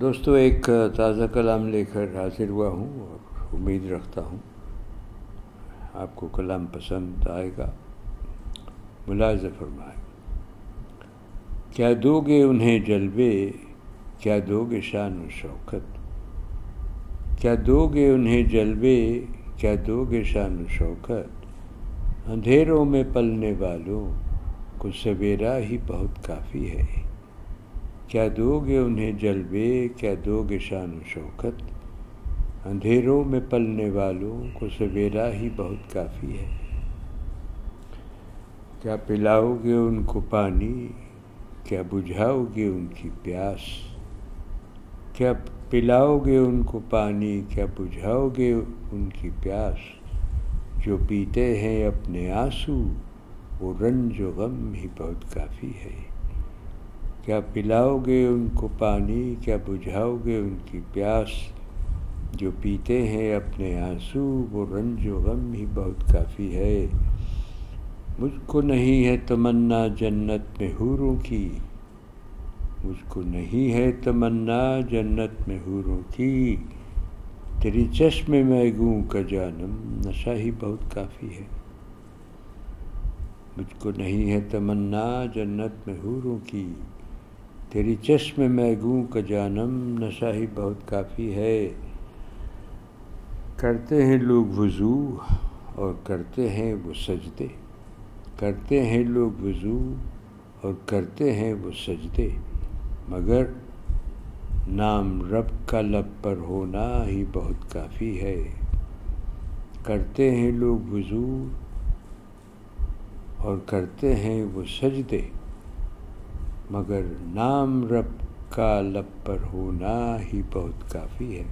دوستو، ایک تازہ کلام لے کر حاضر ہوا ہوں اور امید رکھتا ہوں آپ کو کلام پسند آئے گا، ملاحظہ فرمائے۔ کیا دو گے انہیں جلوے، کیا دو گے شان و شوکت؟ کیا دو گے انہیں جلوے، کیا دو گے شان و شوکت؟ اندھیروں میں پلنے والوں کو سویرا ہی بہت کافی ہے۔ کیا دو گے انہیں جلوے کیا دو گے شان و شوکت؟ اندھیروں میں پلنے والوں کو سویرا ہی بہت کافی ہے۔ کیا پلاؤ گے ان کو پانی؟ کیا بجھاؤ گے ان کی پیاس؟ کیا پلاؤ گے ان کو پانی؟ کیا بجھاؤ گے ان کی پیاس؟ جو پیتے ہیں اپنے آنسو، وہ رنج و غم ہی بہت کافی ہے۔ کیا پلاؤ گے ان کو پانی، کیا بجھاؤ گے ان کی پیاس؟ جو پیتے ہیں اپنے آنسو، وہ رنج و غم ہی بہت کافی ہے۔ مجھ کو نہیں ہے تمنا جنت میں حوروں کی۔ مجھ کو نہیں ہے تمنا جنت میں حوروں کی۔ تیری چشم میں گوں کا جانم نشہ ہی بہت کافی ہے۔ مجھ کو نہیں ہے تمنا جنت میں حوروں کی۔ تیری چشم میں گوں کا جانم نشہ ہی بہت کافی ہے۔ کرتے ہیں لوگ وضو اور کرتے ہیں وہ سجدے۔ کرتے ہیں لوگ وضو اور کرتے ہیں وہ سجدے۔ مگر نام رب کا لب پر ہونا ہی بہت کافی ہے۔ کرتے ہیں لوگ وضو اور کرتے ہیں وہ سجدے۔ مگر نام رب کا لب پر ہونا ہی بہت کافی ہے۔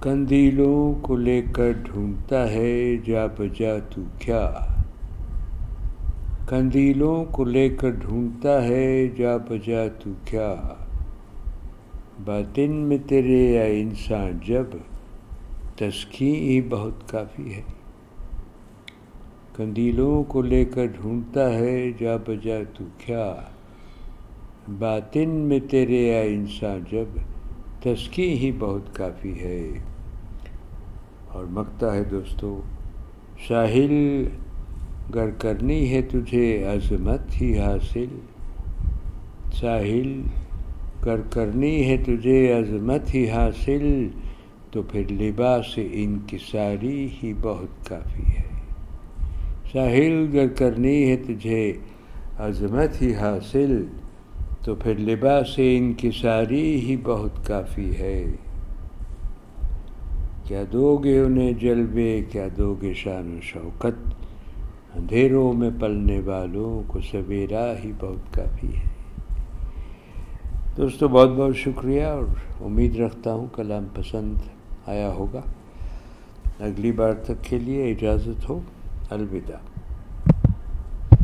کندیلوں کو لے کر ڈھونڈتا ہے جا بجا تو کیا۔ کندیلوں کو لے کر ڈھونڈتا ہے جا بجا تو کیا۔ باطن میں تیرے یا انسان جب تسکین ہی بہت کافی ہے۔ کندیلوں کو لے کر ڈھونڈتا ہے، جا بجا تو کیا؟ باطن میں تیرے یا انسان جب تسکی ہی بہت کافی ہے۔ اور مکتا ہے دوستو، ساحل گر کرنی ہے تجھے عظمت ہی حاصل۔ ساحل گر کرنی ہے تجھے عظمت ہی حاصل۔ تو پھر لباس انکساری ہی بہت کافی ہے۔ ساحل گر کرنی ہے تجھے عظمت ہی حاصل، تو پھر لباس ان کی ساری ہی بہت کافی ہے۔ کیا دو گے انہیں جلوے کیا دو گے شان و شوکت؟ اندھیروں میں پلنے والوں کو سویرا ہی بہت کافی ہے۔ دوستو، بہت بہت شکریہ اور امید رکھتا ہوں کلام پسند آیا ہوگا۔ اگلی بار تک کے لیے اجازت ہو۔ الوداع